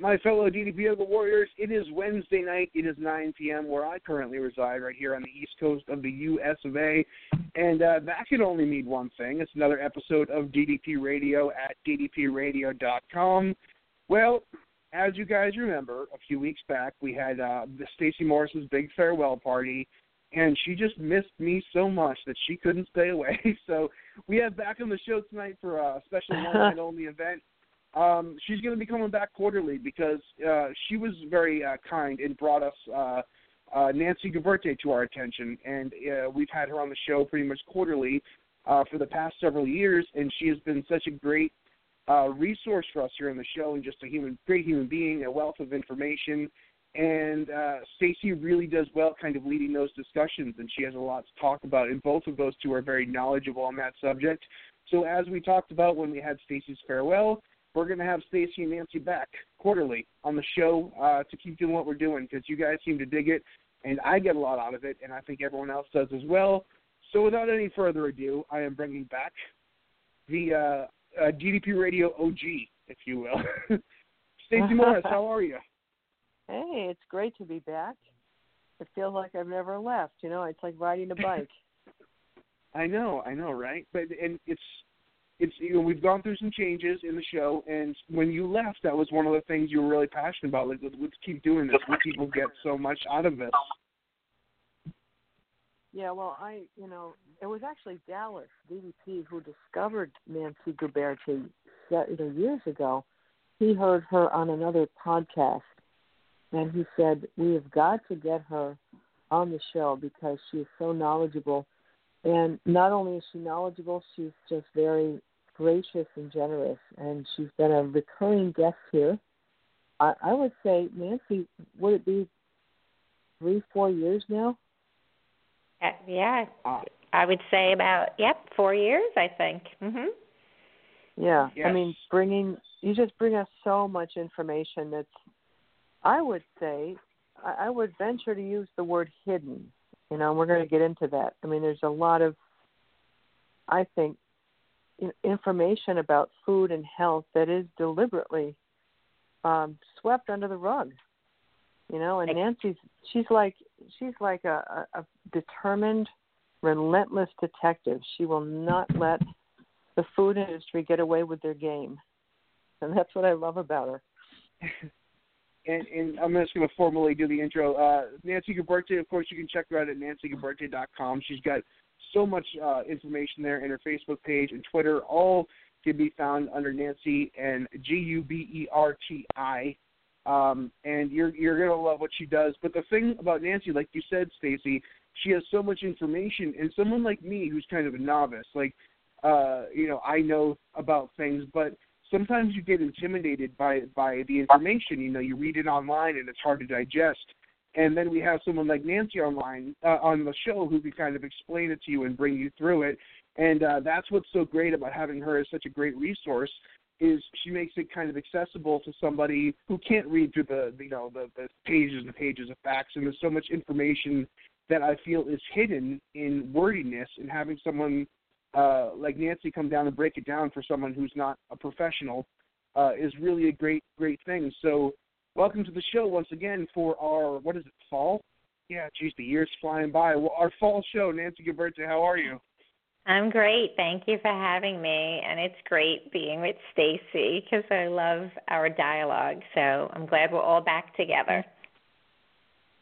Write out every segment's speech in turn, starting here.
My fellow DDP of the Warriors. It is Wednesday night. It is 9 p.m. where I currently reside, right here on the east coast of the U.S. of A. And uh, that can only mean one thing. It's another episode of DDP Radio at ddpradio.com. Well, as you guys remember, a few weeks back we had uh, the Stacey Morris's big farewell party, and she just missed me so much that she couldn't stay away. So we have back on the show tonight for a special one night only event. Um, she's going to be coming back quarterly because uh, she was very uh, kind and brought us uh, uh, Nancy Guberti to our attention, and uh, we've had her on the show pretty much quarterly uh, for the past several years, and she has been such a great uh, resource for us here on the show, and just a human, great human being, a wealth of information. And uh, Stacy really does well, kind of leading those discussions, and she has a lot to talk about. And both of those two are very knowledgeable on that subject. So, as we talked about when we had Stacy's farewell, we're going to have Stacy and Nancy back quarterly on the show uh, to keep doing what we're doing because you guys seem to dig it, and I get a lot out of it, and I think everyone else does as well. So, without any further ado, I am bringing back the uh, uh, DDP Radio OG, if you will. Stacy Morris, how are you? Hey, it's great to be back. It feels like I've never left. You know, it's like riding a bike. I know, I know, right? But and it's it's you know we've gone through some changes in the show, and when you left, that was one of the things you were really passionate about. Like, let's, keep doing this. Let people get so much out of this. yeah, well, I, you know, it was actually Dallas DDP who discovered Nancy Guberti years ago. He heard her on another podcast, and he said, "We have got to get her on the show because she is so knowledgeable." And not only is she knowledgeable, she's just very gracious and generous, and she's been a recurring guest here. I, I would say, Nancy, would it be three, four years now? Uh, yeah, Uh, I would say about yep, four years. I think. Mhm. Yeah, I mean, bringing you just bring us so much information that's, I would say, I, I would venture to use the word hidden. You know, and we're going to get into that. I mean, there's a lot of, I think, in- information about food and health that is deliberately um, swept under the rug. You know, and Nancy's she's like she's like a, a, a determined, relentless detective. She will not let the food industry get away with their game, and that's what I love about her. and, and I'm just going to formally do the intro. Uh, Nancy Guberti, of course, you can check her out at nancyguberti.com. She's got so much uh, information there, and her Facebook page and Twitter all can be found under Nancy and G U B E R T I. Um, and you're you're gonna love what she does. But the thing about Nancy, like you said, Stacy, she has so much information, and someone like me who's kind of a novice, like uh, you know, I know about things, but sometimes you get intimidated by by the information. You know, you read it online and it's hard to digest. And then we have someone like Nancy online uh, on the show who can kind of explain it to you and bring you through it. And uh, that's what's so great about having her as such a great resource is she makes it kind of accessible to somebody who can't read through the you know the, the pages and pages of facts. And there's so much information that I feel is hidden in wordiness, and having someone uh, like Nancy come down and break it down for someone who's not a professional uh, is really a great great thing. So welcome to the show once again for our what is it fall? Yeah, geez, the year's flying by. Well, our fall show. Nancy Guberti, how are you? I'm great. Thank you for having me, and it's great being with Stacy because I love our dialogue. So I'm glad we're all back together.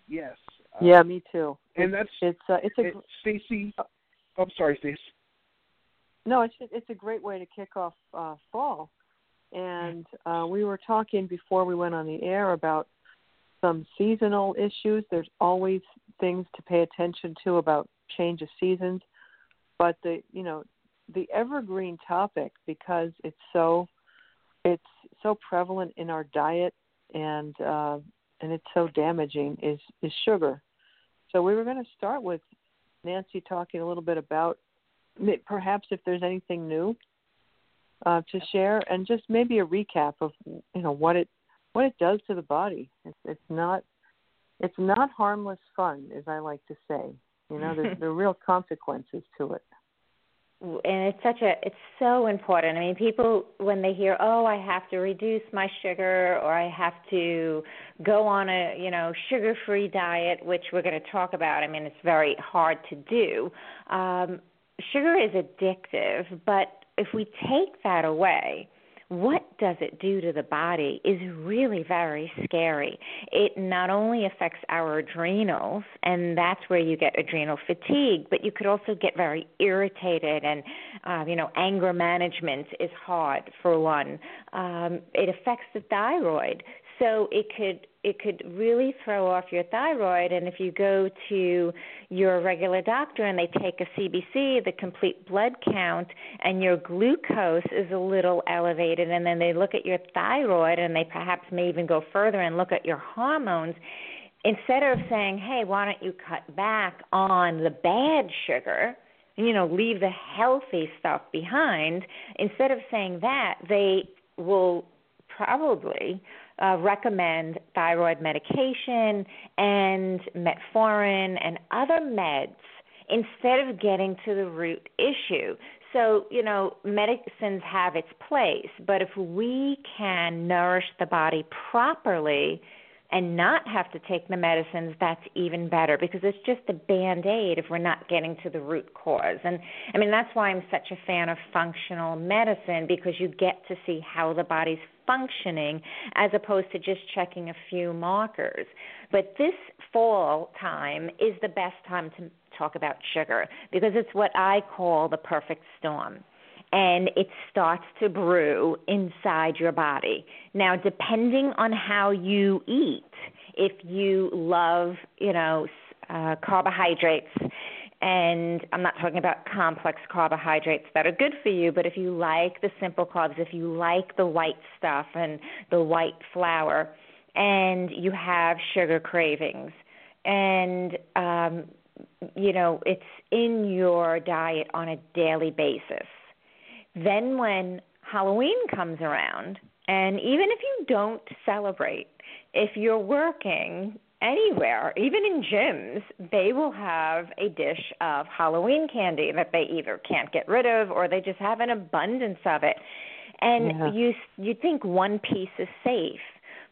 Yes. Uh, Yeah, me too. and that's It's uh, it's a it, Stacy. Oh, I'm sorry, Stacy. no, it's it's a great way to kick off uh, fall. And uh, we were talking before we went on the air about some seasonal issues. There's always things to pay attention to about change of seasons, but the you know the evergreen topic because it's so it's so prevalent in our diet and uh, and it's so damaging is is sugar. So we were going to start with Nancy talking a little bit about perhaps if there's anything new uh, to share, and just maybe a recap of you know what it what it does to the body. It's, it's not it's not harmless fun, as I like to say. You know, there's there are real consequences to it. and it's such a it's so important i mean people when they hear oh i have to reduce my sugar or i have to go on a you know sugar free diet which we're going to talk about i mean it's very hard to do um sugar is addictive but if we take that away what does it do to the body is really very scary. It not only affects our adrenals, and that's where you get adrenal fatigue, but you could also get very irritated, and uh, you know, anger management is hard for one. Um, it affects the thyroid, so it could it could really throw off your thyroid. And if you go to your regular doctor and they take a CBC the complete blood count and your glucose is a little elevated and then they look at your thyroid and they perhaps may even go further and look at your hormones instead of saying hey why don't you cut back on the bad sugar you know leave the healthy stuff behind instead of saying that they will probably uh, recommend thyroid medication and metformin and other meds instead of getting to the root issue. So, you know, medicines have its place, but if we can nourish the body properly and not have to take the medicines, that's even better because it's just a band aid if we're not getting to the root cause. And I mean, that's why I'm such a fan of functional medicine because you get to see how the body's functioning as opposed to just checking a few markers. But this fall time is the best time to talk about sugar because it's what I call the perfect storm and it starts to brew inside your body. Now, depending on how you eat, if you love, you know, uh, carbohydrates, and I'm not talking about complex carbohydrates that are good for you, but if you like the simple carbs, if you like the white stuff and the white flour, and you have sugar cravings, and um, you know it's in your diet on a daily basis then when Halloween comes around, and even if you don't celebrate, if you're working anywhere, even in gyms, they will have a dish of Halloween candy that they either can't get rid of or they just have an abundance of it. And Yeah. you you think one piece is safe,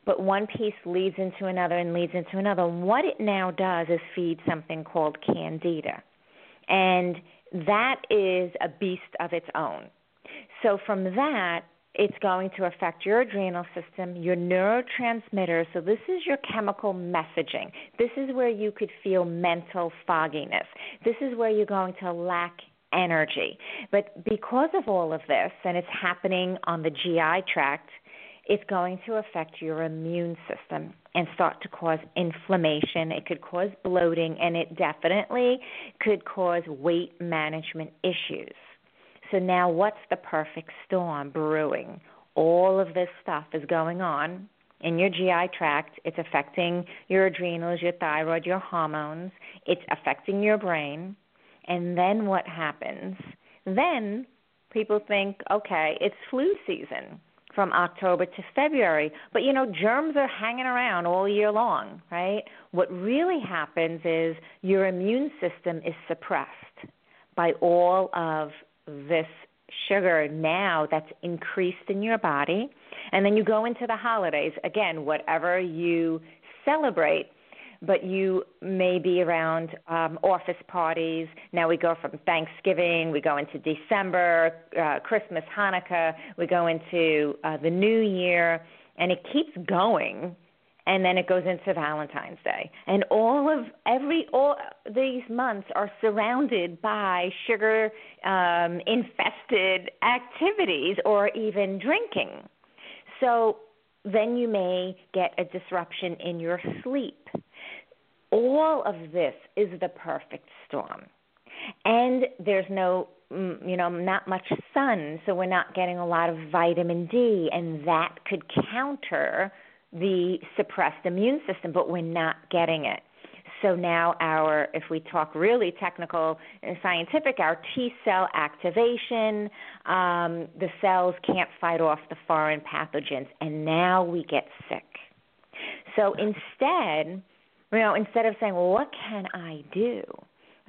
but one piece leads into another and leads into another. What it now does is feed something called candida. And that is a beast of its own. So from that, it's going to affect your adrenal system, your neurotransmitters. So this is your chemical messaging. This is where you could feel mental fogginess. This is where you're going to lack energy. But because of all of this, and it's happening on the GI tract, it's going to affect your immune system and start to cause inflammation. It could cause bloating, and it definitely could cause weight management issues. So now, what's the perfect storm brewing? All of this stuff is going on in your GI tract. It's affecting your adrenals, your thyroid, your hormones. It's affecting your brain. And then what happens? Then people think, okay, it's flu season from October to February. But you know, germs are hanging around all year long, right? What really happens is your immune system is suppressed by all of this sugar now that's increased in your body. And then you go into the holidays, again, whatever you celebrate, but you may be around um, office parties. Now we go from Thanksgiving, we go into December, uh, Christmas, Hanukkah, we go into uh, the New Year, and it keeps going and then it goes into Valentine's Day. And all of every all these months are surrounded by sugar um, infested activities or even drinking. So then you may get a disruption in your sleep. All of this is the perfect storm. And there's no mm, you know not much sun so we're not getting a lot of vitamin D and that could counter the suppressed immune system, but we're not getting it. So now our, if we talk really technical and scientific, our T cell activation, um, the cells can't fight off the foreign pathogens, and now we get sick. So instead, you know, instead of saying, well, what can I do?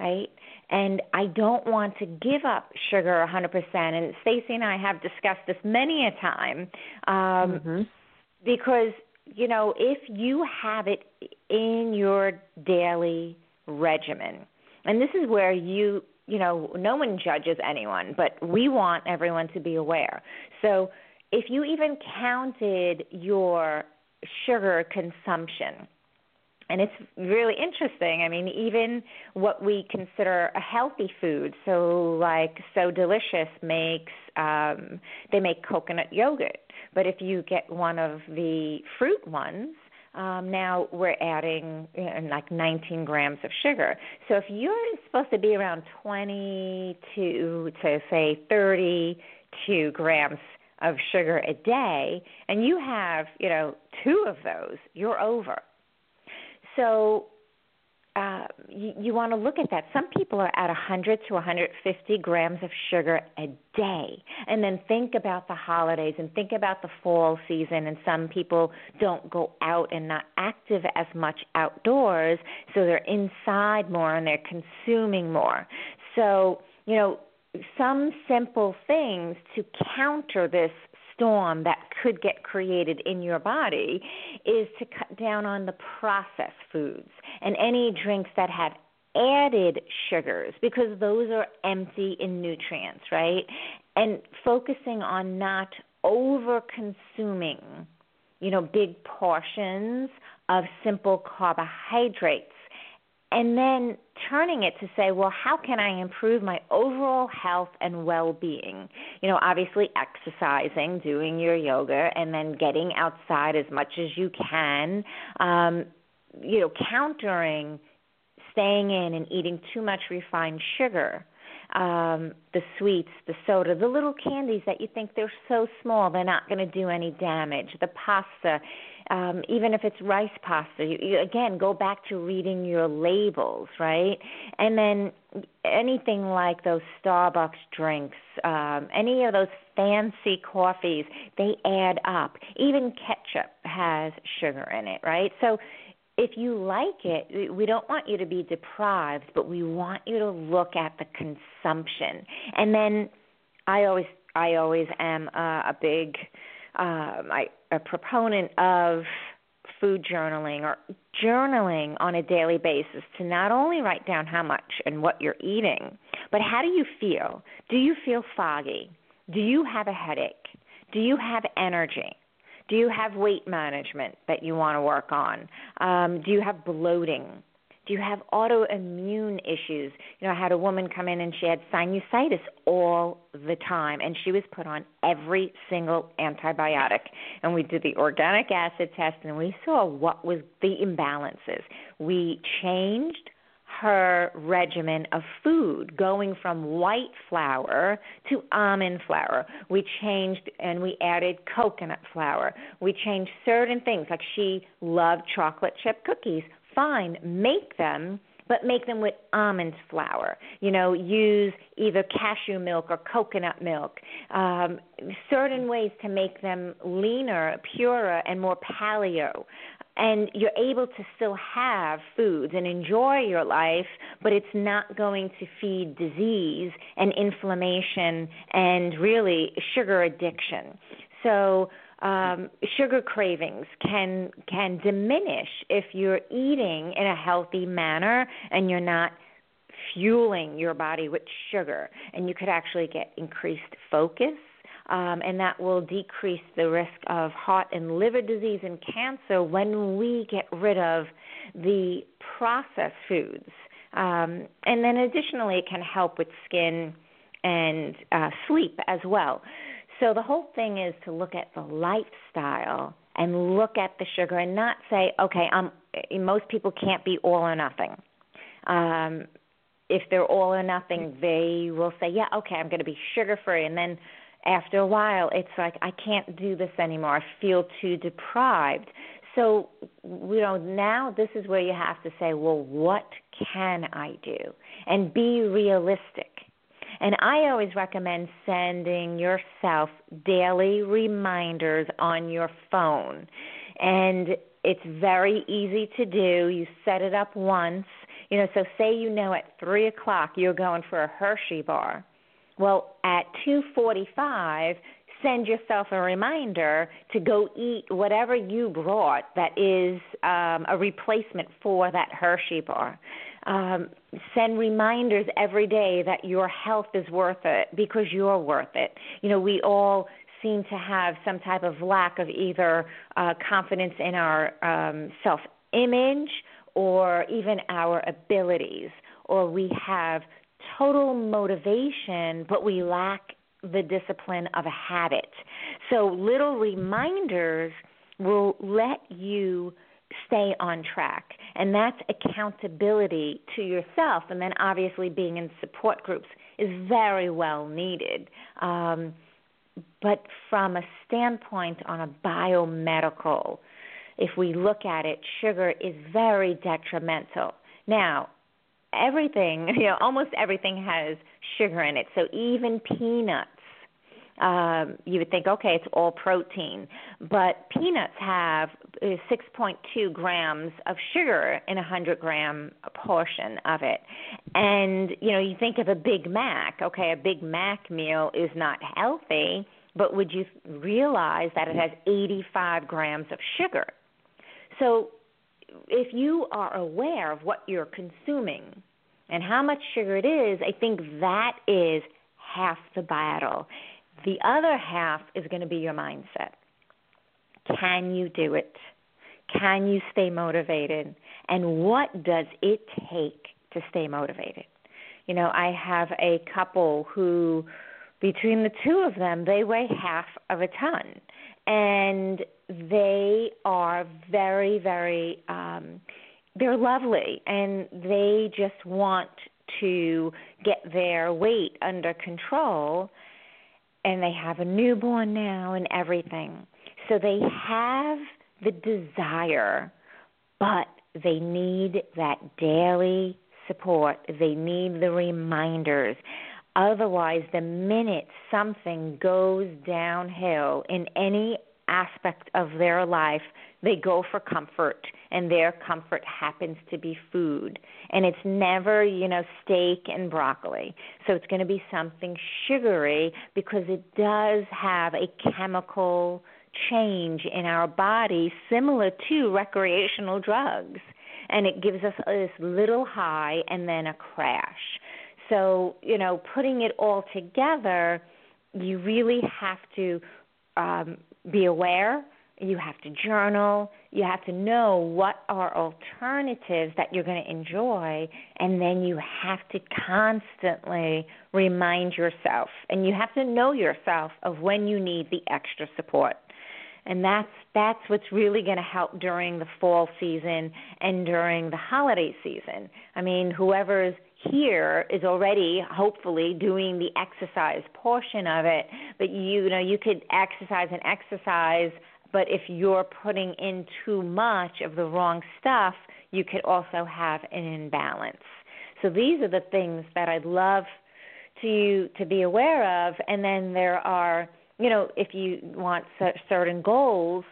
Right? And I don't want to give up sugar 100%. And Stacy and I have discussed this many a time um, mm-hmm. because you know, if you have it in your daily regimen, and this is where you, you know, no one judges anyone, but we want everyone to be aware. So if you even counted your sugar consumption, and it's really interesting. I mean, even what we consider a healthy food, so like So Delicious makes um, they make coconut yogurt, but if you get one of the fruit ones, um, now we're adding you know, like 19 grams of sugar. So if you're supposed to be around 22 to say 32 grams of sugar a day, and you have you know two of those, you're over. So uh, you, you want to look at that. Some people are at 100 to 150 grams of sugar a day. And then think about the holidays and think about the fall season. And some people don't go out and not active as much outdoors, so they're inside more and they're consuming more. So, you know, some simple things to counter this storm that could get created in your body is to cut down on the processed foods and any drinks that have added sugars because those are empty in nutrients, right? And focusing on not over consuming, you know, big portions of simple carbohydrates and then turning it to say, well, how can I improve my overall health and well being? You know, obviously exercising, doing your yoga, and then getting outside as much as you can, um, you know, countering staying in and eating too much refined sugar. Um, the sweets, the soda, the little candies that you think they're so small, they're not going to do any damage. The pasta, um, even if it's rice pasta, you, you, again, go back to reading your labels, right? And then anything like those Starbucks drinks, um, any of those fancy coffees, they add up. Even ketchup has sugar in it, right? So if you like it, we don't want you to be deprived, but we want you to look at the consumption. And then I always I always am uh, a big um, I, a proponent of food journaling or journaling on a daily basis to not only write down how much and what you're eating, but how do you feel? Do you feel foggy? Do you have a headache? Do you have energy? Do you have weight management that you want to work on? Um, do you have bloating? Do you have autoimmune issues? You know, I had a woman come in and she had sinusitis all the time, and she was put on every single antibiotic. And we did the organic acid test, and we saw what was the imbalances. We changed her regimen of food, going from white flour to almond flour. We changed and we added coconut flour. We changed certain things, like she loved chocolate chip cookies fine, make them, but make them with almond flour. You know, use either cashew milk or coconut milk. Um, certain ways to make them leaner, purer, and more paleo and you're able to still have foods and enjoy your life, but it's not going to feed disease and inflammation and really sugar addiction. So um, sugar cravings can can diminish if you're eating in a healthy manner and you're not fueling your body with sugar, and you could actually get increased focus um, and that will decrease the risk of heart and liver disease and cancer when we get rid of the processed foods. Um, and then additionally, it can help with skin and uh, sleep as well. So the whole thing is to look at the lifestyle and look at the sugar and not say, okay, um, most people can't be all or nothing. Um, if they're all or nothing, they will say, yeah, okay, I'm going to be sugar free, and then after a while it's like I can't do this anymore. I feel too deprived. So, you know, now this is where you have to say, well, what can I do? And be realistic. And I always recommend sending yourself daily reminders on your phone. And it's very easy to do. You set it up once. You know, so say you know at three o'clock you're going for a Hershey bar well, at 2:45, send yourself a reminder to go eat whatever you brought that is um, a replacement for that Hershey bar. Um, send reminders every day that your health is worth it because you're worth it. You know, we all seem to have some type of lack of either uh, confidence in our um, self image or even our abilities, or we have total motivation, but we lack the discipline of a habit. So little reminders will let you stay on track. And that's accountability to yourself. And then obviously being in support groups is very well needed. Um, but from a standpoint on a biomedical, if we look at it, sugar is very detrimental. Now, everything, you know, almost everything has sugar in it. So even peanuts, um, you would think, okay, it's all protein, but peanuts have uh, 6.2 grams of sugar in a 100 gram portion of it. And, you know, you think of a Big Mac, okay, a Big Mac meal is not healthy, but would you realize that it has 85 grams of sugar? So if you are aware of what you're consuming and how much sugar it is, I think that is half the battle. The other half is going to be your mindset. Can you do it? Can you stay motivated? And what does it take to stay motivated? You know, I have a couple who, between the two of them, they weigh half of a ton. And they are very, very, um, they're lovely and they just want to get their weight under control and they have a newborn now and everything. So they have the desire, but they need that daily support. They need the reminders. Otherwise, the minute something goes downhill in any aspect of their life, they go for comfort, and their comfort happens to be food. And it's never, you know, steak and broccoli. So it's going to be something sugary because it does have a chemical change in our body similar to recreational drugs. And it gives us this little high and then a crash. So, you know, putting it all together, you really have to um, be aware, you have to journal, you have to know what are alternatives that you're going to enjoy, and then you have to constantly remind yourself. And you have to know yourself of when you need the extra support. And that's that's what's really going to help during the fall season and during the holiday season. I mean, whoever's here is already hopefully doing the exercise portion of it but you, know you could exercise and exercise But if you're putting in too much of the wrong stuff, you could also have an imbalance. So these are the things that I'd love to to be aware of. And then there are, you know, if you want certain goals,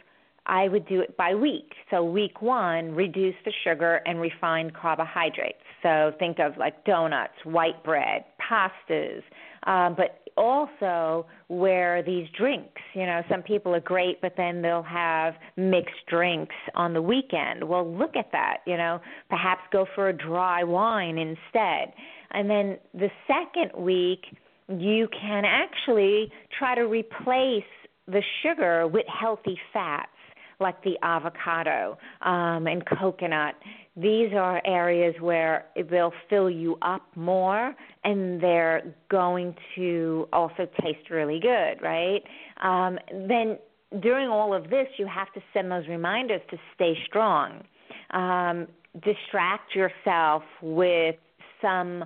I would do it by week. So week one, reduce the sugar and refined carbohydrates. So think of like donuts, white bread, pastas, um, but also where these drinks. You know, some people are great, but then they'll have mixed drinks on the weekend. Well, look at that. You know, perhaps go for a dry wine instead. And then the second week, you can actually try to replace the sugar with healthy fats like the avocado um, and coconut. These are areas where they'll fill you up more and they're going to also taste really good, right? Um, then during all of this, you have to send those reminders to stay strong. Um, distract yourself with some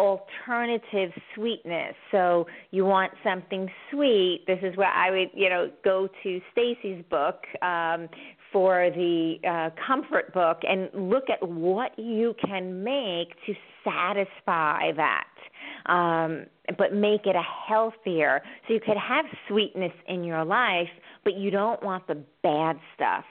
alternative sweetness. So you want something sweet. This is where I would, you know, go to Stacy's book um, for the uh, comfort book and look at what you can make to satisfy that. Um, but make it a healthier. So you could have sweetness in your life, but you don't want the bad stuff.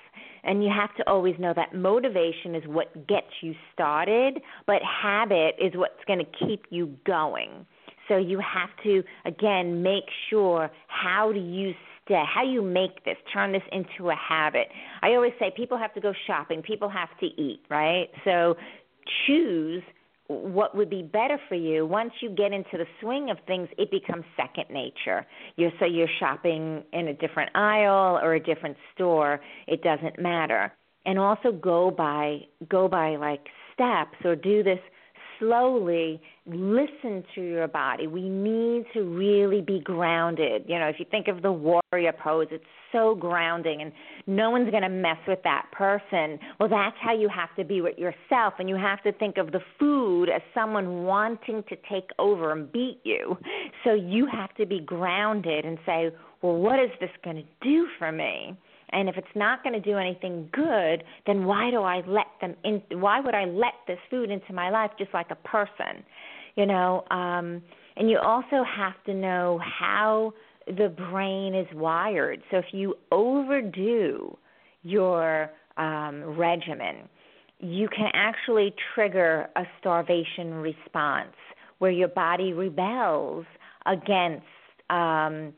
And you have to always know that motivation is what gets you started, but habit is what's going to keep you going. So you have to again make sure how do you stay, how you make this, turn this into a habit. I always say people have to go shopping, people have to eat, right? So choose what would be better for you once you get into the swing of things it becomes second nature. You're so you're shopping in a different aisle or a different store it doesn't matter. And also go by go by like steps or do this slowly listen to your body. We need to really be grounded. You know, if you think of the warrior pose, it's so grounding and no one's going to mess with that person. Well, that's how you have to be with yourself and you have to think of the food as someone wanting to take over and beat you. So you have to be grounded and say, well, what is this going to do for me? And if it's not going to do anything good, then why do I let them in? Why would I let this food into my life just like a person? You know, um, and you also have to know how the brain is wired. So if you overdo your um, regimen, you can actually trigger a starvation response where your body rebels against um,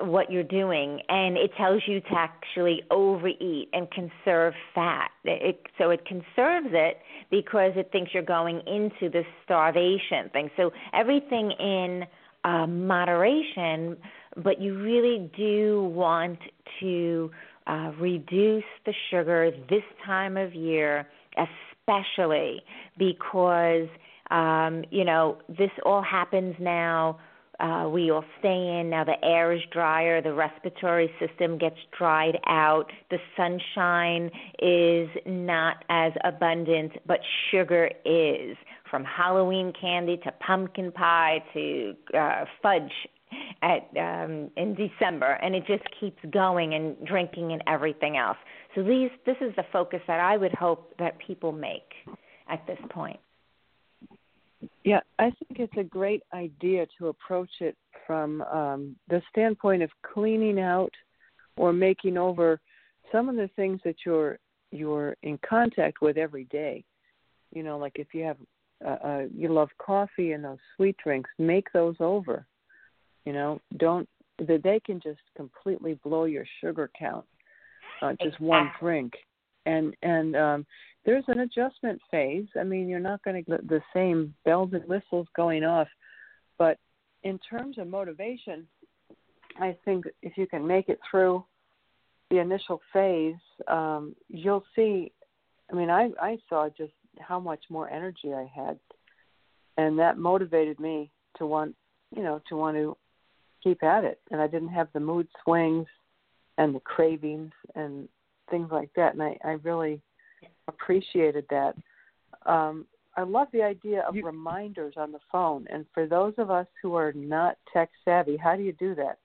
what you're doing and it tells you to actually overeat and conserve fat. It, so it conserves it because it thinks you're going into the starvation thing. So everything in uh, moderation but you really do want to uh, reduce the sugar this time of year especially because um, you know this all happens now uh, we all stay in. Now the air is drier, the respiratory system gets dried out, the sunshine is not as abundant, but sugar is. From Halloween candy to pumpkin pie to uh, fudge at um, in December, and it just keeps going and drinking and everything else. So these, this is the focus that I would hope that people make at this point. Yeah, I think it's a great idea to approach it from um, the standpoint of cleaning out or making over some of the things that you're you're in contact with every day. You know, like if you have uh, uh, you love coffee and those sweet drinks, make those over. You know, don't that they can just completely blow your sugar count. Uh, just exactly. one drink, and and um, there's an adjustment phase. I mean, you're not going to get the same bells and whistles going off, but in terms of motivation, I think if you can make it through the initial phase, um, you'll see. I mean, I I saw just how much more energy I had, and that motivated me to want, you know, to want to keep at it. And I didn't have the mood swings and the cravings and things like that. And I, I really appreciated that. Um, I love the idea of you, reminders on the phone. And for those of us who are not tech savvy, how do you do that?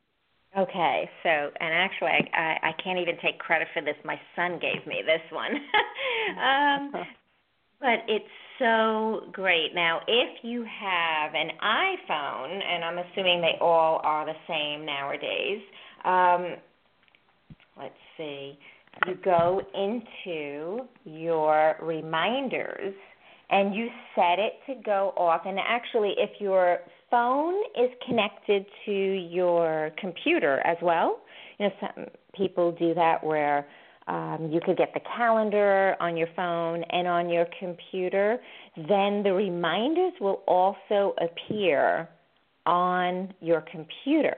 Okay, so and actually, I, I I can't even take credit for this. My son gave me this one, um, but it's so great. Now, if you have an iPhone, and I'm assuming they all are the same nowadays, um, let's see. You go into your reminders and you set it to go off. And actually, if your phone is connected to your computer as well, you know, some people do that where um, you could get the calendar on your phone and on your computer, then the reminders will also appear on your computer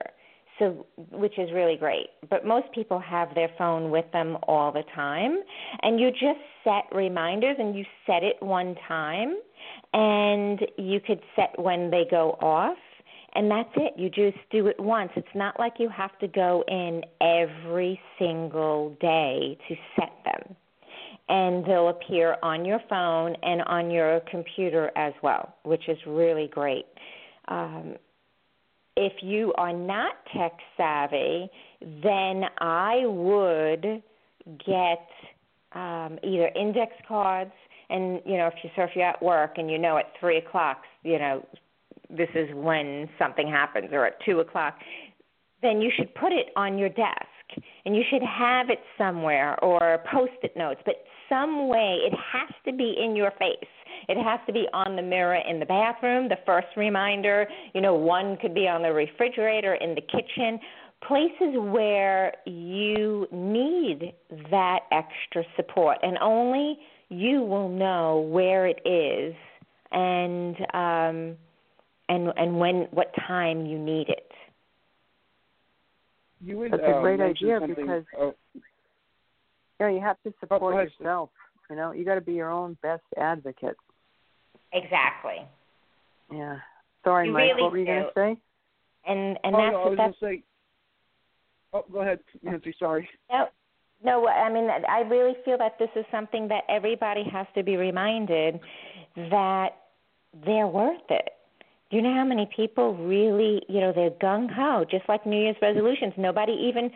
so which is really great. But most people have their phone with them all the time, and you just set reminders and you set it one time, and you could set when they go off. And that's it. You just do it once. It's not like you have to go in every single day to set them. And they'll appear on your phone and on your computer as well, which is really great. Um, if you are not tech savvy, then I would get um, either index cards, and you know, if you so if you're at work and you know at three o'clock, you know, this is when something happens, or at two o'clock, then you should put it on your desk, and you should have it somewhere, or post-it notes, but some way it has to be in your face it has to be on the mirror in the bathroom, the first reminder. You know, one could be on the refrigerator, in the kitchen, places where you need that extra support. And only you will know where it is and um and and when what time you need it. You would, That's uh, a great mention idea because oh, yeah, you have to Oh, support ahead. yourself. You know, you got to be your own best advocate. Exactly. Yeah. Sorry, You Mike. really what were you going to say? And and oh, that's no, I was that's say. Oh, go ahead, Nancy. Sorry. No, no. I mean, I really feel that this is something that everybody has to be reminded that they're worth it. Do you know how many people really, you know, they're gung ho, just like New Year's resolutions. Nobody even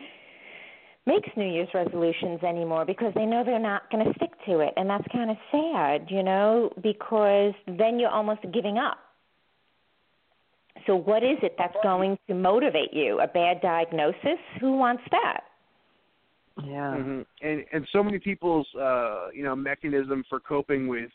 makes New Year's resolutions anymore because they know they're not going to stick to it, and that's kind of sad, you know, because then you're almost giving up. So, what is it that's going to motivate you? A bad diagnosis? Who wants that? Yeah. hmm And and so many people's uh, you know mechanism for coping with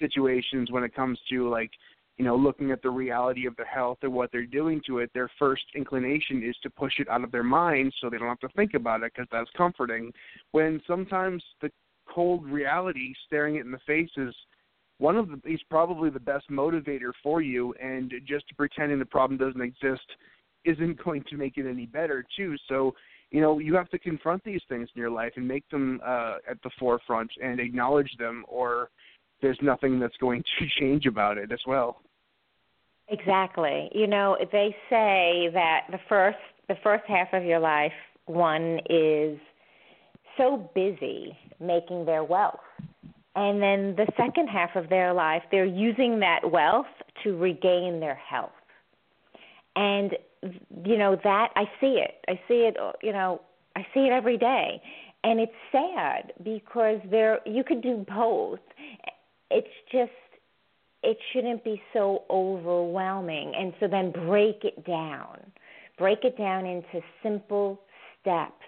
situations when it comes to like you know looking at the reality of their health and what they're doing to it, their first inclination is to push it out of their mind so they don't have to think about it because that's comforting. When sometimes the cold reality staring it in the face is one of the is probably the best motivator for you and just pretending the problem doesn't exist isn't going to make it any better too so you know you have to confront these things in your life and make them uh at the forefront and acknowledge them or there's nothing that's going to change about it as well Exactly. You know, they say that the first the first half of your life one is so busy making their wealth. And then the second half of their life they're using that wealth to regain their health. And you know that I see it. I see it, you know, I see it every day. And it's sad because there you could do both. It's just it shouldn't be so overwhelming. And so then break it down. Break it down into simple steps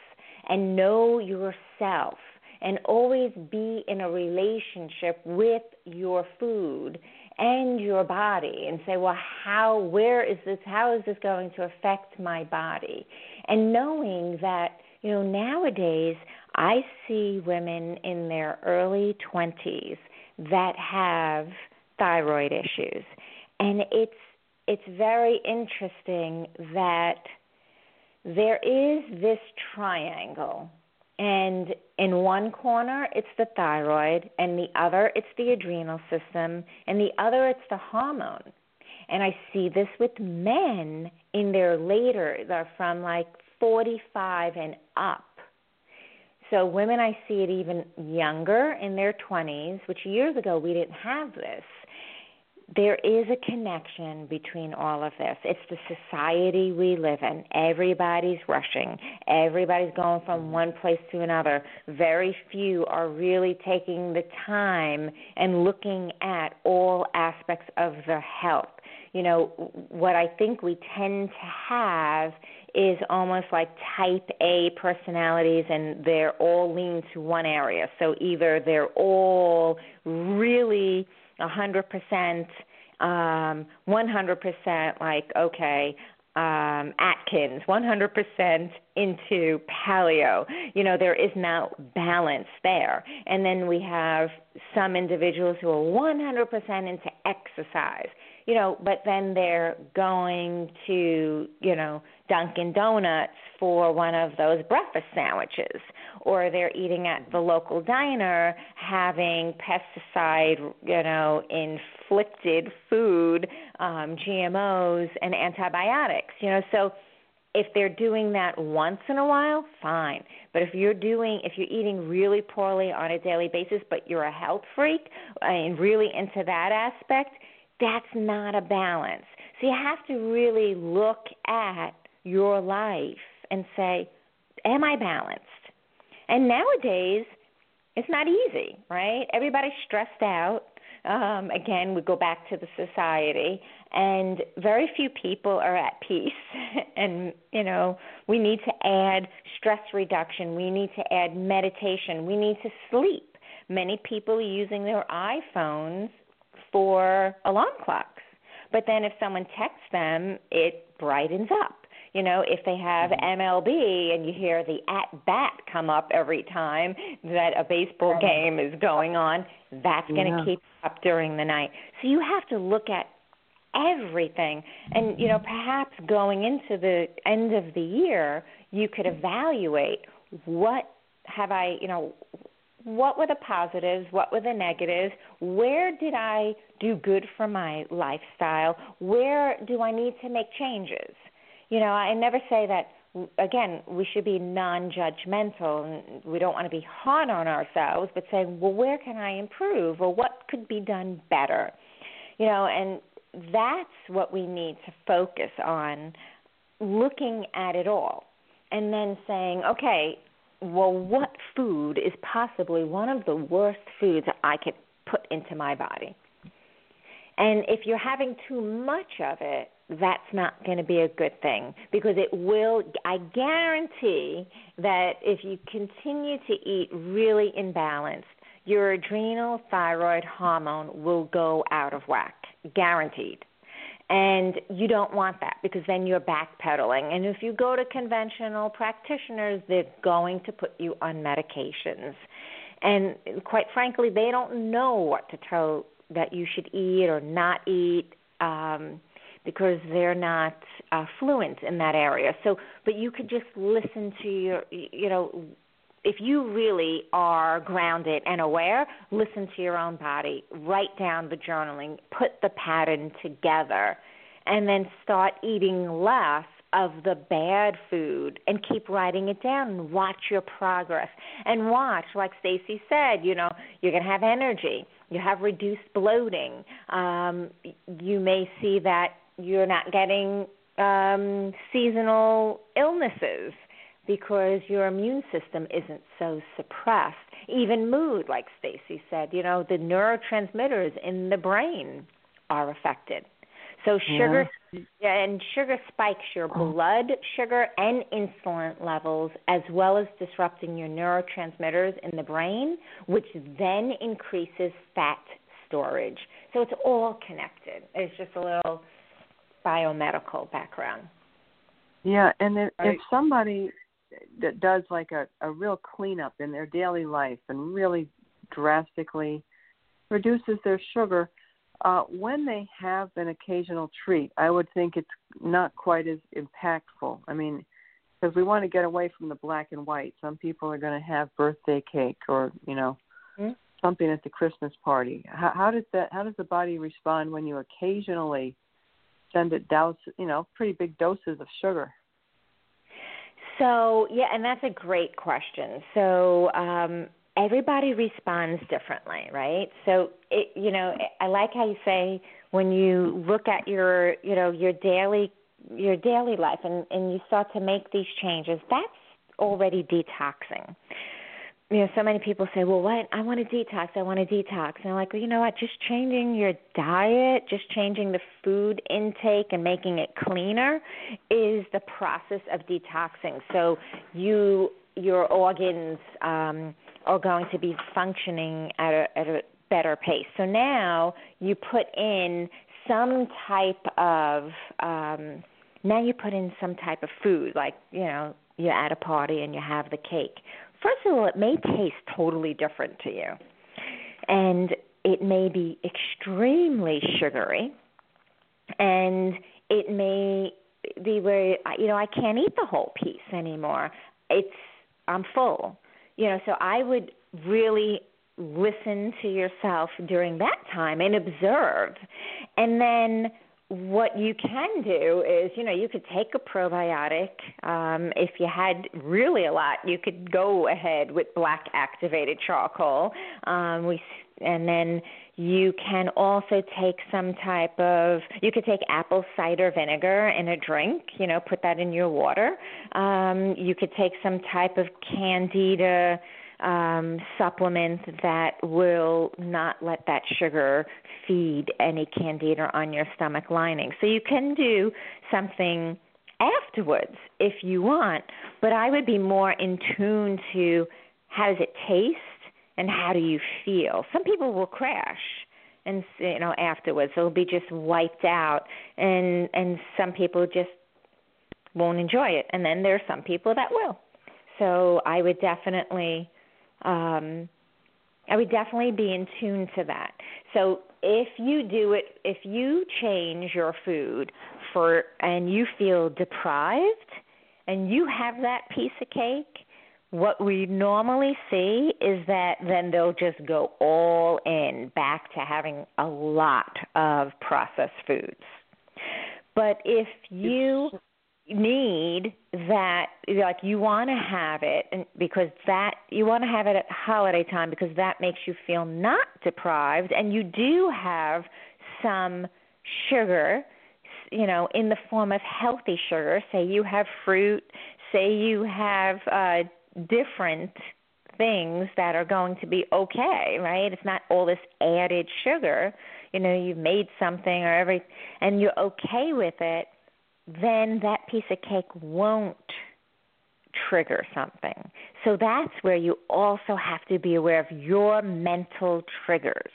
and know yourself and always be in a relationship with your food and your body and say, well, how, where is this, how is this going to affect my body? And knowing that, you know, nowadays I see women in their early 20s that have thyroid issues. And it's it's very interesting that there is this triangle and in one corner it's the thyroid and the other it's the adrenal system and the other it's the hormone. And I see this with men in their later they're from like 45 and up. So women I see it even younger in their 20s, which years ago we didn't have this there is a connection between all of this. It's the society we live in. Everybody's rushing. Everybody's going from mm-hmm. one place to another. Very few are really taking the time and looking at all aspects of their health. You know, what I think we tend to have is almost like type A personalities and they're all lean to one area. So either they're all really 100% um 100% like okay um Atkins 100% into paleo. You know there is now balance there. And then we have some individuals who are 100% into exercise you know but then they're going to you know Dunkin Donuts for one of those breakfast sandwiches. Or they're eating at the local diner having pesticide you know inflicted food um GMOs and antibiotics you know. So if they're doing that once in a while fine. But if you're doing if you're eating really poorly on a daily basis but you're a health freak and really into that aspect that's not a balance so you have to really look at your life and say, Am I balanced? And nowadays, it's not easy, right? Everybody's stressed out. Um, again, we go back to the society, and very few people are at peace. and, you know, we need to add stress reduction, we need to add meditation, we need to sleep. Many people are using their iPhones for alarm clocks. But then if someone texts them, it brightens up. You know, if they have MLB mm-hmm. and you hear the at bat come up every time that a baseball game is going on, that's going to yeah. keep up during the night. So you have to look at everything. And, you know, perhaps going into the end of the year, you could evaluate what have I, you know, what were the positives, what were the negatives, where did I do good for my lifestyle, where do I need to make changes? you know, I never say that again, we should be non-judgmental and we don't want to be hard on ourselves, but saying, well, where can I improve or what could be done better? You know, and that's what we need to focus on looking at it all and then saying, okay, well, what food is possibly one of the worst foods I could put into my body? And if you're having too much of it, that's not going to be a good thing because it will I guarantee that if you continue to eat really imbalanced, your adrenal thyroid hormone will go out of whack, guaranteed. And you don't want that because then you're backpedaling. And if you go to conventional practitioners, they're going to put you on medications. And quite frankly, they don't know what to tell that you should eat or not eat. Um, because they're not uh, fluent in that area. So, but you could just listen to your, you know, if you really are grounded and aware, listen to your own body, write down the journaling, put the pattern together, and then start eating less of the bad food and keep writing it down. And watch your progress. And watch like Stacy said you know you're going to have energy. You have reduced bloating. Um you may see that you're not getting um, seasonal illnesses because your immune system isn't so suppressed. Even mood, like Stacy said, you know, the neurotransmitters in the brain are affected. So sugar yeah. and sugar spikes your oh. blood sugar and insulin levels as well as disrupting your neurotransmitters in the brain, which then increases fat storage. So it's all connected. It's just a little biomedical background. Yeah, and if, if somebody that does like a, a real cleanup in their daily life and really drastically reduces their sugar, uh, when they have an occasional treat, I would think it's not quite as impactful. I mean, because we want to get away from the black and white. Some people are going to have birthday cake or you know mm-hmm. something at the Christmas party. How, how does that? How does the body respond when you occasionally send it down, you know, pretty big doses of sugar? So, yeah, and that's a great question. So, um, everybody responds differently, right? So, it, you know, I like how you say when you look at your you know your daily your daily life and and you start to make these changes that's already detoxing you know so many people say well what? I want to detox. I want to detox. And i'm like well you know what? Just changing your diet just changing the food intake and making it cleaner is the process of detoxing. So you your organs um are going to be functioning at a at a better pace. So now you put in some type of um now you put in some type of food like, you know, you're at a party and you have the cake. First of all, it may taste totally different to you. And it may be extremely sugary and it may be where you know I can't eat the whole piece anymore. It's I'm full. You know, so I would really listen to yourself during that time and observe. And then what you can do is, you know, you could take a probiotic. Um, if you had really a lot, you could go ahead with black activated charcoal. Um, we and then you can also take some type of you could take apple cider vinegar in a drink you know put that in your water um you could take some type of candida um, supplement that will not let that sugar feed any candida on your stomach lining. So you can do something afterwards if you want, but I would be more in tune to how does it taste and how do you feel. Some people will crash and you know afterwards they'll be just wiped out and and some people just won't enjoy it and then there are some people that will so i would definitely um, I would definitely be in tune to that. So if you do it, if you change your food for and you feel deprived and you have that piece of cake, what we normally see is that then they'll just go all in back to having a lot of processed foods. But if you need that like you want to have it because that you want to have it at holiday time because that makes you feel not deprived and you do have some sugar you know in the form of healthy sugar. Say you have fruit say you have uh different things that are going to be okay right? It's not all this added sugar. You know you've made something or every and you're okay with it then that piece of cake won't trigger something. So that's where you also have to be aware of your mental triggers.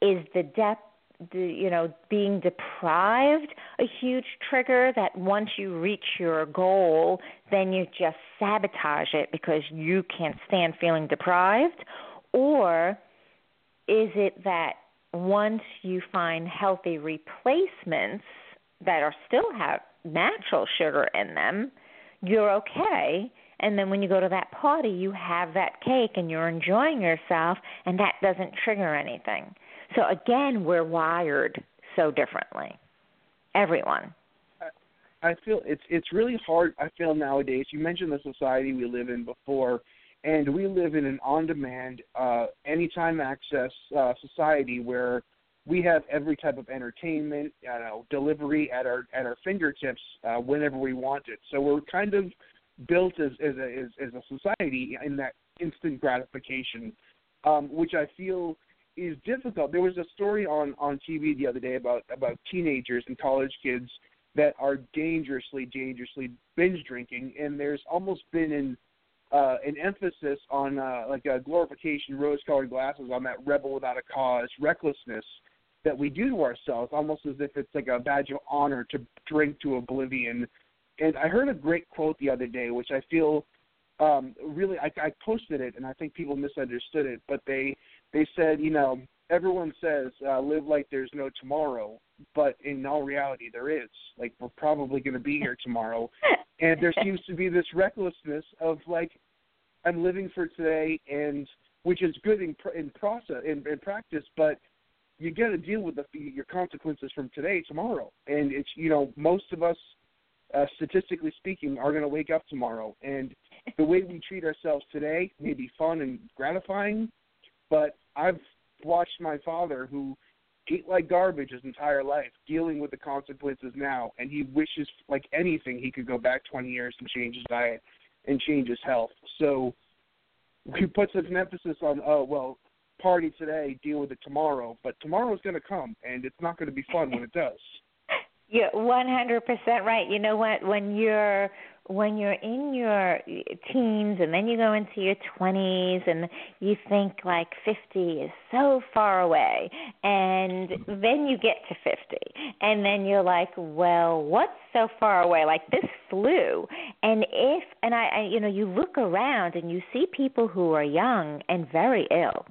Is the depth the, you know being deprived a huge trigger that once you reach your goal then you just sabotage it because you can't stand feeling deprived or is it that once you find healthy replacements that are still have natural sugar in them, you're okay. And then when you go to that party, you have that cake and you're enjoying yourself, and that doesn't trigger anything. So again, we're wired so differently. Everyone. I feel it's it's really hard. I feel nowadays. You mentioned the society we live in before, and we live in an on-demand, uh, anytime access uh, society where we have every type of entertainment, you know, delivery at our at our fingertips uh, whenever we want it. So we're kind of built as as a, as, as a society in that instant gratification, um, which I feel is difficult. There was a story on on TV the other day about about teenagers and college kids that are dangerously dangerously binge drinking, and there's almost been an uh, an emphasis on uh, like a glorification, rose-colored glasses on that rebel without a cause, recklessness that we do to ourselves, almost as if it's like a badge of honor to drink to oblivion. And I heard a great quote the other day, which I feel um, really I, I posted it, and I think people misunderstood it. But they they said, you know, everyone says uh, live like there's no tomorrow, but in all reality there is. Like we're probably going to be here tomorrow, and there seems to be this recklessness of like I'm living for today, and which is good in in process in, in practice, but you got to deal with the, your consequences from today, tomorrow, and it's you know most of us, uh, statistically speaking, are going to wake up tomorrow, and the way we treat ourselves today may be fun and gratifying, but I've watched my father who ate like garbage his entire life, dealing with the consequences now, and he wishes like anything he could go back 20 years and change his diet and change his health. So he puts an emphasis on, oh well, party today, deal with it tomorrow, but tomorrow's going to come, and it's not going to be fun when it does. You're 100% right. You know what? When you're when you're in your teens and then you go into your 20s and you think like 50 is so far away and then you get to 50 and then you're like well what's so far away like this flu and if and I, I you know you look around and you see people who are young and very ill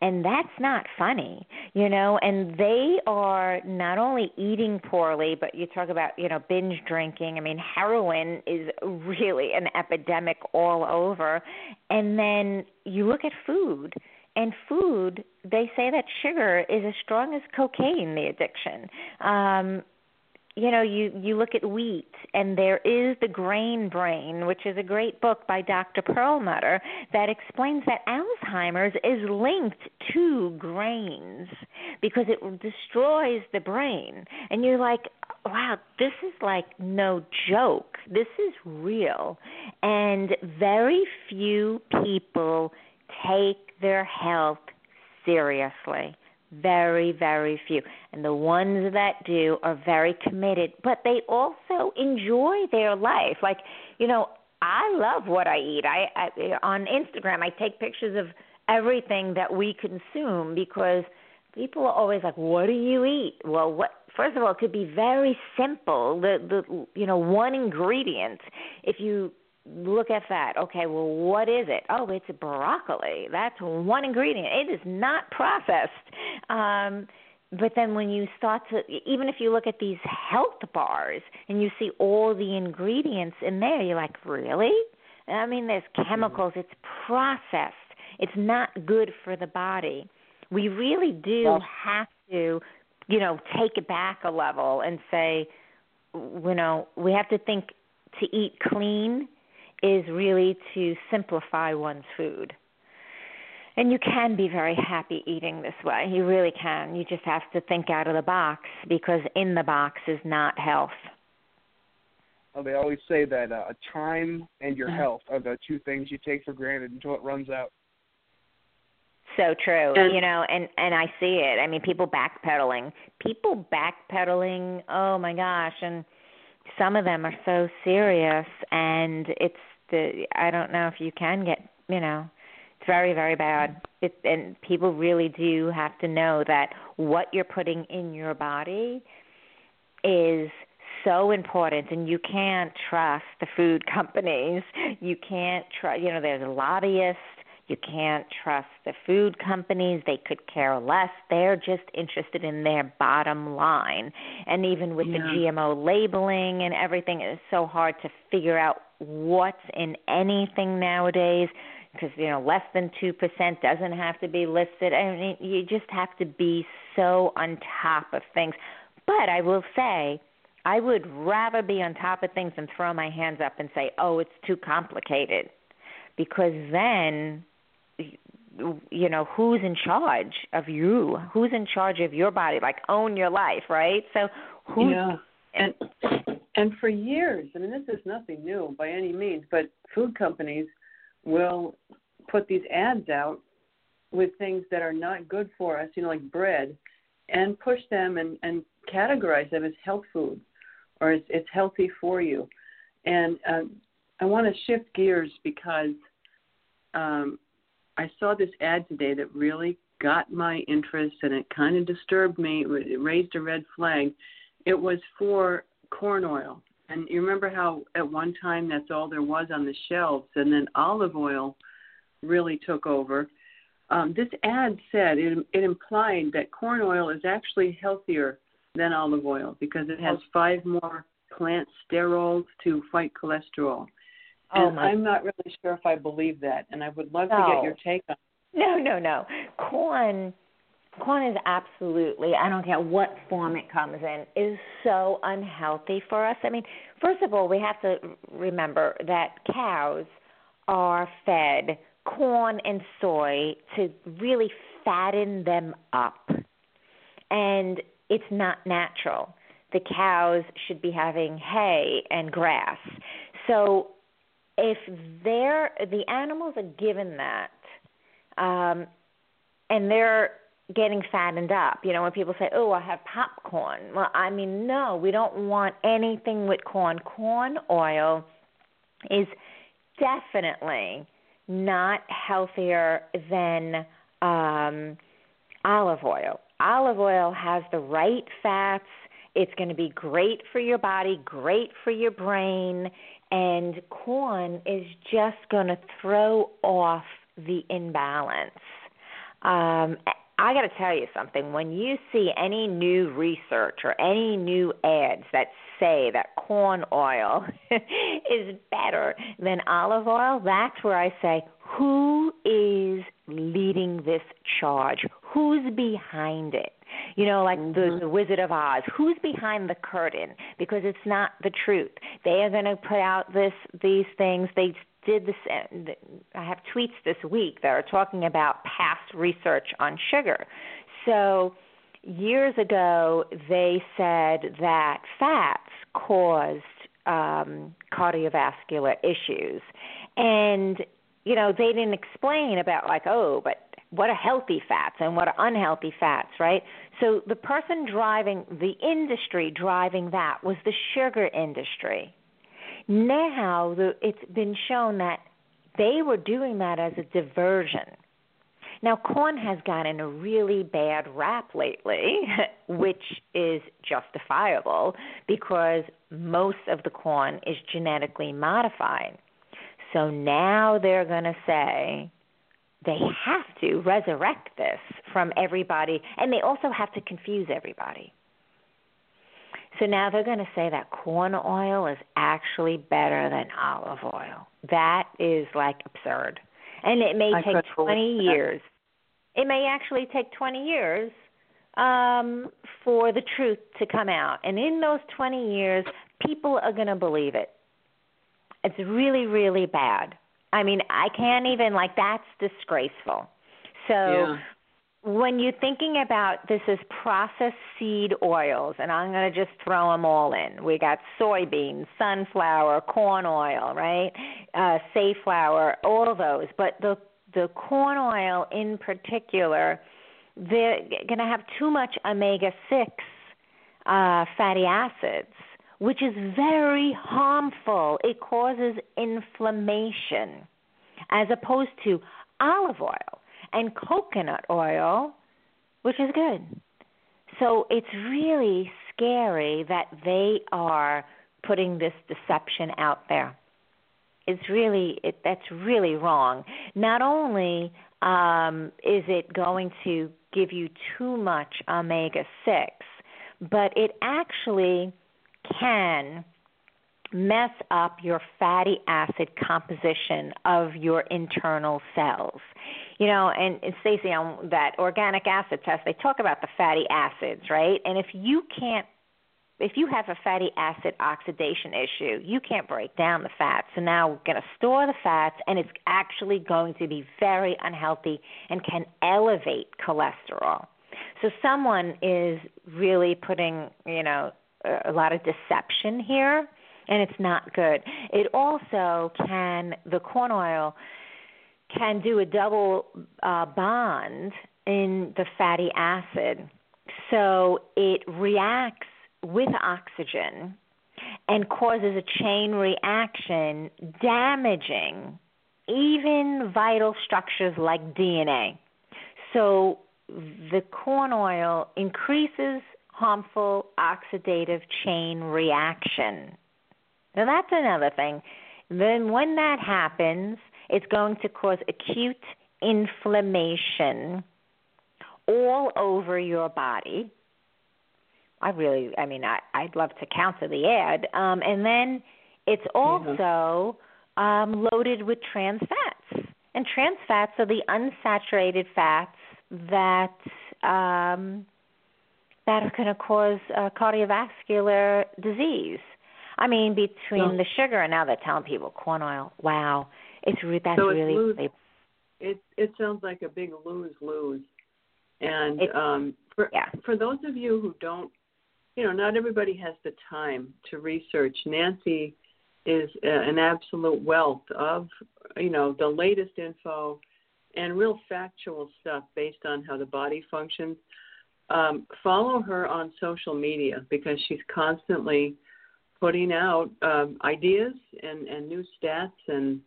and that's not funny you know? And they are not only eating poorly but you talk about you know binge drinking. I mean heroin is really an epidemic all over. And then you look at food and food they say that sugar is as strong as cocaine the addiction. Um you know you you look at wheat and there is the grain brain which is a great book by Dr. Perlmutter that explains that Alzheimer's is linked to grains because it destroys the brain. And you're like wow this is like no joke. This is real. And very few people take their health seriously very, very few. And the ones that do are very committed, but they also enjoy their life. Like, you know, I love what I eat. I, I on Instagram I take pictures of everything that we consume because people are always like, "What do you eat?" Well, what first of all, it could be very simple. The the you know, one ingredient. If you look at that. Okay, well, what is it? Oh, it's broccoli. That's one ingredient. It is not processed. Um, but then when you start to, even if you look at these health bars and you see all the ingredients in there, you're like, really? I mean, there's chemicals. It's processed. It's not good for the body. We really do well, have to, you know, take it back a level and say, you know, we have to think to eat clean is really to simplify one's food. And you can be very happy eating this way. You really can. You just have to think out of the box because in the box is not health. Well, they always say that uh, time and your Mm-hmm. health are the two things you take for granted until it runs out. So true. And- you know, and and I see it. I mean, people backpedaling. People backpedaling. Oh my gosh, and some of them are so serious and it's the I don't know if you can get, you know, it's very very bad. It and people really do have to know that what you're putting in your body is so important and you can't trust the food companies. You can't trust, you know, there's lobbyists you can't trust the food companies. They could care less. They're just interested in their bottom line. And even with the GMO labeling and everything, it's so hard to figure out what's in anything nowadays because, you know, less than 2% doesn't have to be listed. I mean, you just have to be so on top of things. But I will say, I would rather be on top of things and throw my hands up and say, oh, it's too complicated. Because then you know who's in charge of you who's in charge of your body like own your life right so who Yeah. And and for years, I mean, this is nothing new by any means, but food companies will put these ads out with things that are not good for us, you know, like bread, and push them and and categorize them as health food, or it's, it's healthy for you. And um, I want to shift gears because um, I saw this ad today that really got my interest, and it kind of disturbed me. It raised a red flag. It was for corn oil. And you remember how at one time that's all there was on the shelves, and then olive oil really took over. Um, this ad said it, it implied that corn oil is actually healthier than olive oil because it has five more plant sterols to fight cholesterol. Oh, And my- I'm not really sure if I believe that, and I would love to get your take on. No, no, no. Corn corn is absolutely I don't care what form it comes in, is so unhealthy for us. I mean, first of all, we have to remember that cows are fed corn and soy to really fatten them up. and it's not natural. The cows should be having hay and grass. So if they're the animals are given that, um, and they're getting fattened up. You know, when people say, "Oh, I have popcorn," well, I mean, no, we don't want anything with corn. Corn oil is definitely not healthier than um, olive oil. Olive oil has the right fats. It's going to be great for your body, great for your brain, and corn is just going to throw off the imbalance. Um, I got to tell you something. When you see any new research or any new ads that say that corn oil is better than olive oil, that's where I say, who is leading this charge? Who's behind it? You know, like mm-hmm. the, the Wizard of Oz. Who's behind the curtain? Because it's not the truth. They are going to put out this these things. They did this. I have tweets this week that are talking about past research on sugar. So years ago, they said that fats caused um, cardiovascular issues, and you know they didn't explain about like oh, but what are healthy fats and what are unhealthy fats, right? So the person driving the industry driving that was the sugar industry. Now the, it's been shown that they were doing that as a diversion. Now, corn has gotten a really bad rap lately, which is justifiable because most of the corn is genetically modified. So now they're going to say they have to resurrect this from everybody, and they also have to confuse everybody. So now they're going to say that corn oil is actually better than olive oil. That is like absurd. And it may I take 20 years. It may actually take 20 years um, for the truth to come out. And in those 20 years, people are going to believe it. It's really, really bad. I mean, I can't even, like, that's disgraceful. So yeah when you're thinking about this is processed seed oils, and I'm going to just throw them all in. We got soybeans, sunflower, corn oil, right? Uh, safflower, all of those. But the the corn oil in particular, they're going to have too much omega six uh, fatty acids, which is very harmful. It causes inflammation, as opposed to olive oil and coconut oil, which is good. So it's really scary that they are putting this deception out there. It's really it, that's really wrong. Not only um, is it going to give you too much omega six, but it actually can mess up your fatty acid composition of your internal cells. You know, and, and Stacy, on that organic acid test, they talk about the fatty acids, right? And if you can't if you have a fatty acid oxidation issue, you can't break down the fats. So now we're going to store the fats, and it's actually going to be very unhealthy and can elevate cholesterol. So someone is really putting, you know, a lot of deception here and it's not good. It also can the corn oil can do a double uh, bond in the fatty acid, so it reacts with oxygen and causes a chain reaction, damaging even vital structures like DNA. So the corn oil increases harmful oxidative chain reaction now that's another thing. Then when that happens, it's going to cause acute inflammation all over your body. I really, I mean, I, I'd love to counter the ad. Um, and then it's also um, loaded with trans fats. And trans fats are the unsaturated fats that um, that are going to cause uh, cardiovascular disease. I mean, between so, the sugar and now they're telling people corn oil. Wow, it's that's so it's really, lose. It it sounds like a big lose lose. And It- um, for yeah. for those of you who don't, you know, not everybody has the time to research. Nancy is uh, an absolute wealth of, you know, the latest info and real factual stuff based on how the body functions. Um, follow her on social media because she's constantly putting out um, ideas and, and new stats and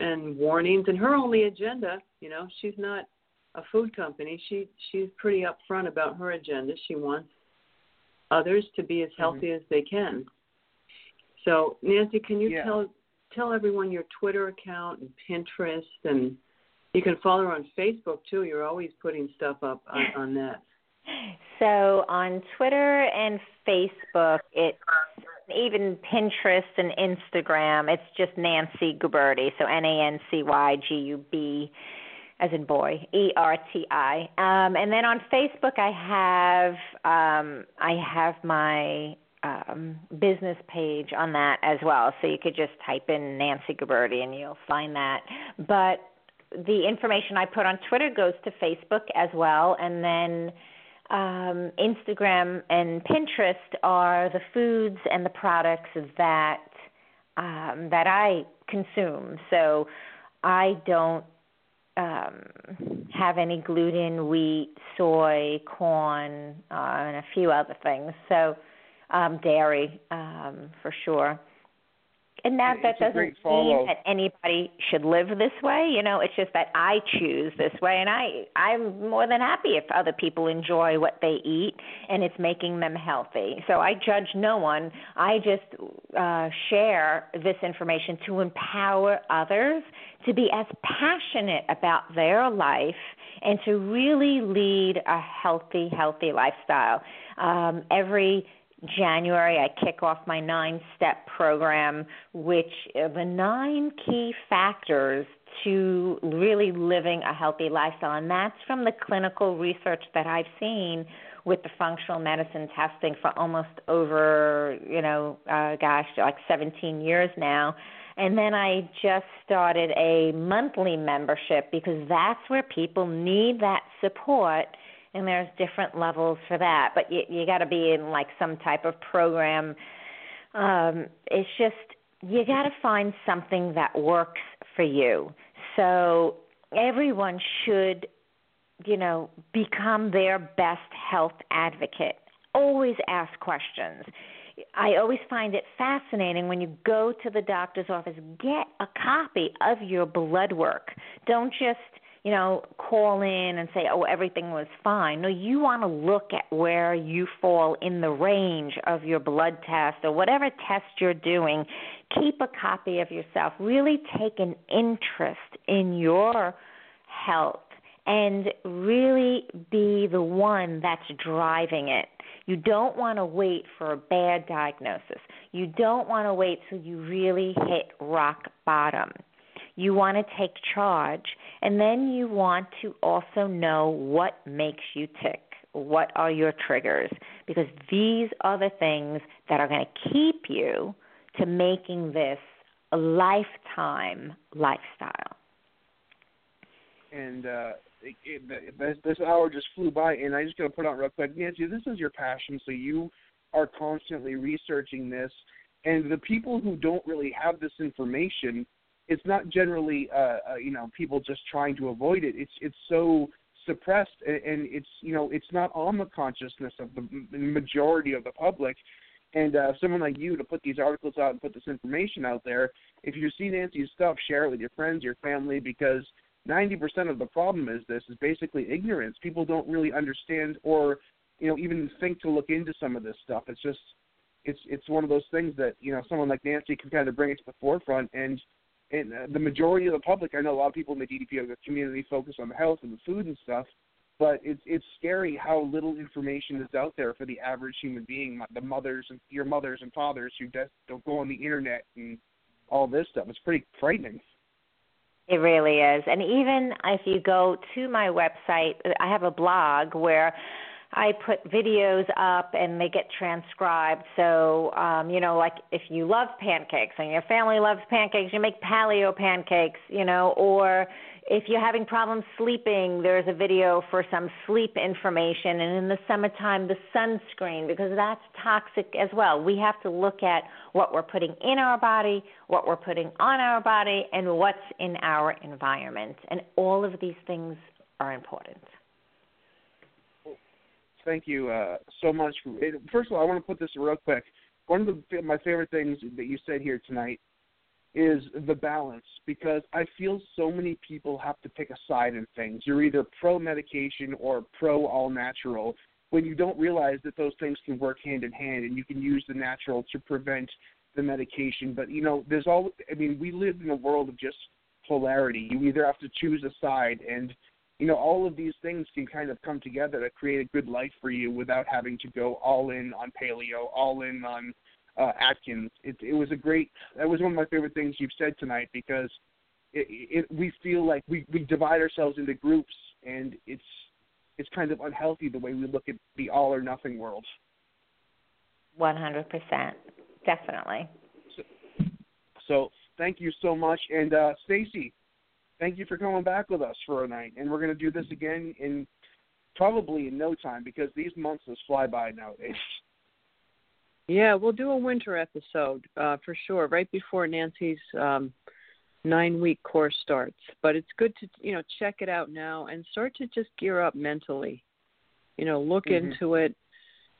and warnings. And her only agenda, you know, she's not a food company. She she's pretty upfront about her agenda. She wants others to be as healthy as they can. So Nancy, can you Yeah. tell tell everyone your Twitter account and Pinterest and you can follow her on Facebook too. You're always putting stuff up on, on that. So on Twitter and Facebook, it even Pinterest and Instagram, it's just Nancy Guberti. So N A N C Y G U B, as in boy, E R T I. Um, and then on Facebook, I have um, I have my um, business page on that as well. So you could just type in Nancy Guberti and you'll find that. But the information I put on Twitter goes to Facebook as well, and then um, Instagram and Pinterest are the foods and the products that um, that I consume. So I don't um, have any gluten, wheat, soy, corn, uh, and a few other things. So um, dairy um, for sure. And that that doesn't mean that anybody should live this way. You know, it's just that I choose this way, and I I'm more than happy if other people enjoy what they eat and it's making them healthy. So I judge no one. I just uh, share this information to empower others to be as passionate about their life and to really lead a healthy, healthy lifestyle. Um, every January, I kick off my nine step program, which are the nine key factors to really living a healthy lifestyle. And that's from the clinical research that I've seen with the functional medicine testing for almost over, you know, uh, gosh, like 17 years now. And then I just started a monthly membership because that's where people need that support and there's different levels for that but you you got to be in like some type of program. Um it's just you got to find something that works for you. So everyone should you know become their best health advocate. Always ask questions. I always find it fascinating when you go to the doctor's office, get a copy of your blood work. Don't just you know, call in and say, oh, everything was fine. No, you want to look at where you fall in the range of your blood test or whatever test you're doing. Keep a copy of yourself. Really take an interest in your health and really be the one that's driving it. You don't want to wait for a bad diagnosis. You don't want to wait till you really hit rock bottom. You want to take charge, and then you want to also know what makes you tick. What are your triggers? Because these are the things that are going to keep you to making this a lifetime lifestyle. and uh, it, it, this, this hour just flew by, and I just got to put out real quick, Nancy, this is your passion, so you are constantly researching this, and the people who don't really have this information, it's not generally, uh, uh, you know, people just trying to avoid it. It's it's so suppressed, and, and it's you know, it's not on the consciousness of the majority of the public. And uh, someone like you to put these articles out and put this information out there, if you see Nancy's stuff, share it with your friends, your family, because 90% of the problem is this is basically ignorance. People don't really understand or you know even think to look into some of this stuff. It's just it's it's one of those things that you know someone like Nancy can kind of bring it to the forefront and and uh, the majority of the public. I know a lot of people in the DDP community focus on the health and the food and stuff, but it's it's scary how little information is out there for the average human being. The mothers and your mothers and fathers who just don't go on the internet and all this stuff. It's pretty frightening. It really is. And even if you go to my website, I have a blog where I put videos up and they get transcribed. So, um, you know, like if you love pancakes and your family loves pancakes, you make paleo pancakes, you know, or if you're having problems sleeping, there's a video for some sleep information. And in the summertime, the sunscreen, because that's toxic as well. We have to look at what we're putting in our body, what we're putting on our body, and what's in our environment. And all of these things are important. Thank you uh, so much. First of all, I want to put this real quick. One of the, my favorite things that you said here tonight is the balance because I feel so many people have to pick a side in things. You're either pro medication or pro all natural when you don't realize that those things can work hand in hand and you can use the natural to prevent the medication. But you know, there's all I mean, we live in a world of just polarity. You either have to choose a side and you know, all of these things can kind of come together to create a good life for you without having to go all in on paleo, all in on uh, Atkins. It, it was a great. That was one of my favorite things you've said tonight because it, it, we feel like we we divide ourselves into groups, and it's it's kind of unhealthy the way we look at the all or nothing world. One hundred percent, definitely. So, so thank you so much, and uh, Stacy, thank you for coming back with us for a night, and we're going to do this again in probably in no time because these months just fly by nowadays. Yeah, we'll do a winter episode uh, for sure, right before Nancy's um, nine-week course starts. But it's good to you know check it out now and start to just gear up mentally. You know, look mm-hmm. into it,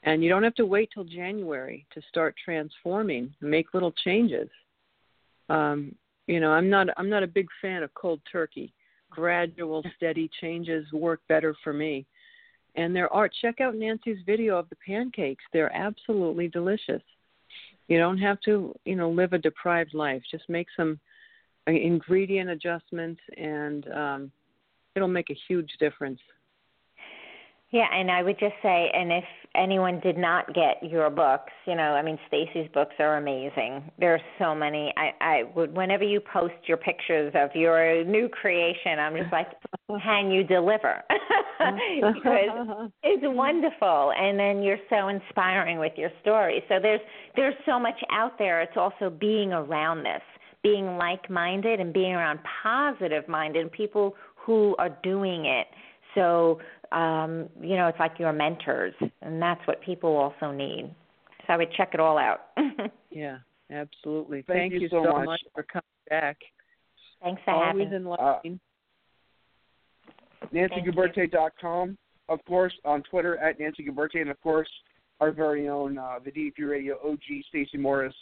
and you don't have to wait till January to start transforming. Make little changes. Um, you know, I'm not I'm not a big fan of cold turkey. Gradual, steady changes work better for me. And there are check out Nancy's video of the pancakes. They're absolutely delicious. You don't have to, you know, live a deprived life. Just make some uh, ingredient adjustments and um it'll make a huge difference. Yeah, and I would just say, and if anyone did not get your books, you know, I mean, Stacy's books are amazing. There are so many. I, I would, whenever you post your pictures of your new creation, I'm just like, can you deliver? because it's wonderful, and then you're so inspiring with your story. So there's there's so much out there. It's also being around this, being like-minded, and being around positive-minded people who are doing it. So um, you know, it's like your mentors, and that's what people also need. So I would check it all out. yeah, absolutely. Thank, Thank you, so, much. much. for coming back. Thanks for Always having me. enlightening. Uh, NancyGuberti.com, of course, on Twitter at Nancy Guberti, and of course, our very own uh, the DDP Radio OG Stacy Morris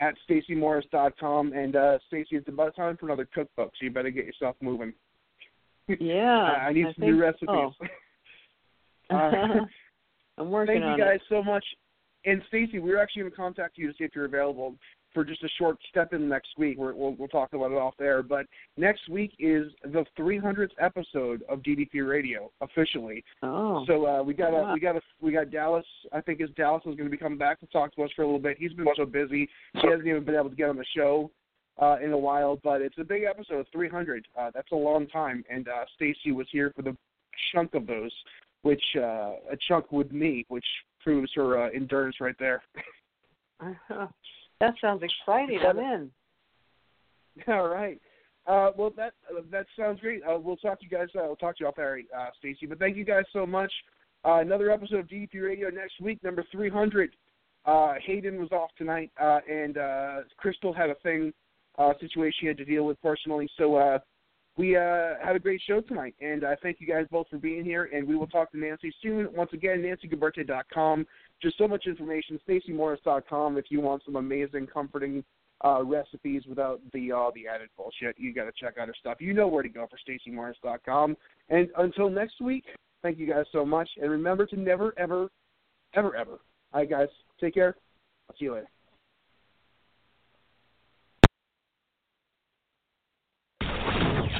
at StacyMorris.com. And uh, Stacy, it's about time for another cookbook, so you better get yourself moving. Yeah, I need I some new recipes. So. Uh, I'm working Thank on you guys it. so much. And Stacy, we are actually going to contact you to see if you're available for just a short step in next week. we will we'll talk about it off there. But next week is the 300th episode of DDP Radio officially. Oh. So uh, we got a, we got a, we got Dallas. I think is Dallas is going to be coming back to talk to us for a little bit. He's been so busy, he hasn't even been able to get on the show uh, in a while. But it's a big episode, 300. Uh, that's a long time, and uh, Stacy was here for the chunk of those, which uh, a chunk would meet, which proves her uh, endurance right there. that sounds exciting. I'm in. All right. Uh, well, that uh, that sounds great. Uh, we'll talk to you guys. Uh, we'll talk to you off air, uh, Stacy. But thank you guys so much. Uh, another episode of DDP Radio next week, number 300. Uh, Hayden was off tonight, uh, and uh, Crystal had a thing uh, situation she had to deal with personally. So uh, we uh, had a great show tonight, and I uh, thank you guys both for being here. And we will talk to Nancy soon. Once again, NancyGuberti.com. Just so much information. StacyMorris.com if you want some amazing, comforting uh, recipes without the all the added bullshit. You got to check out her stuff. You know where to go for StacyMorris.com. And until next week, thank you guys so much. And remember to never, ever, ever, ever. All right, guys. Take care. I'll see you later.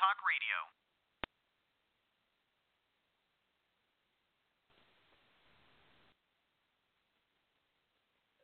Talk Radio.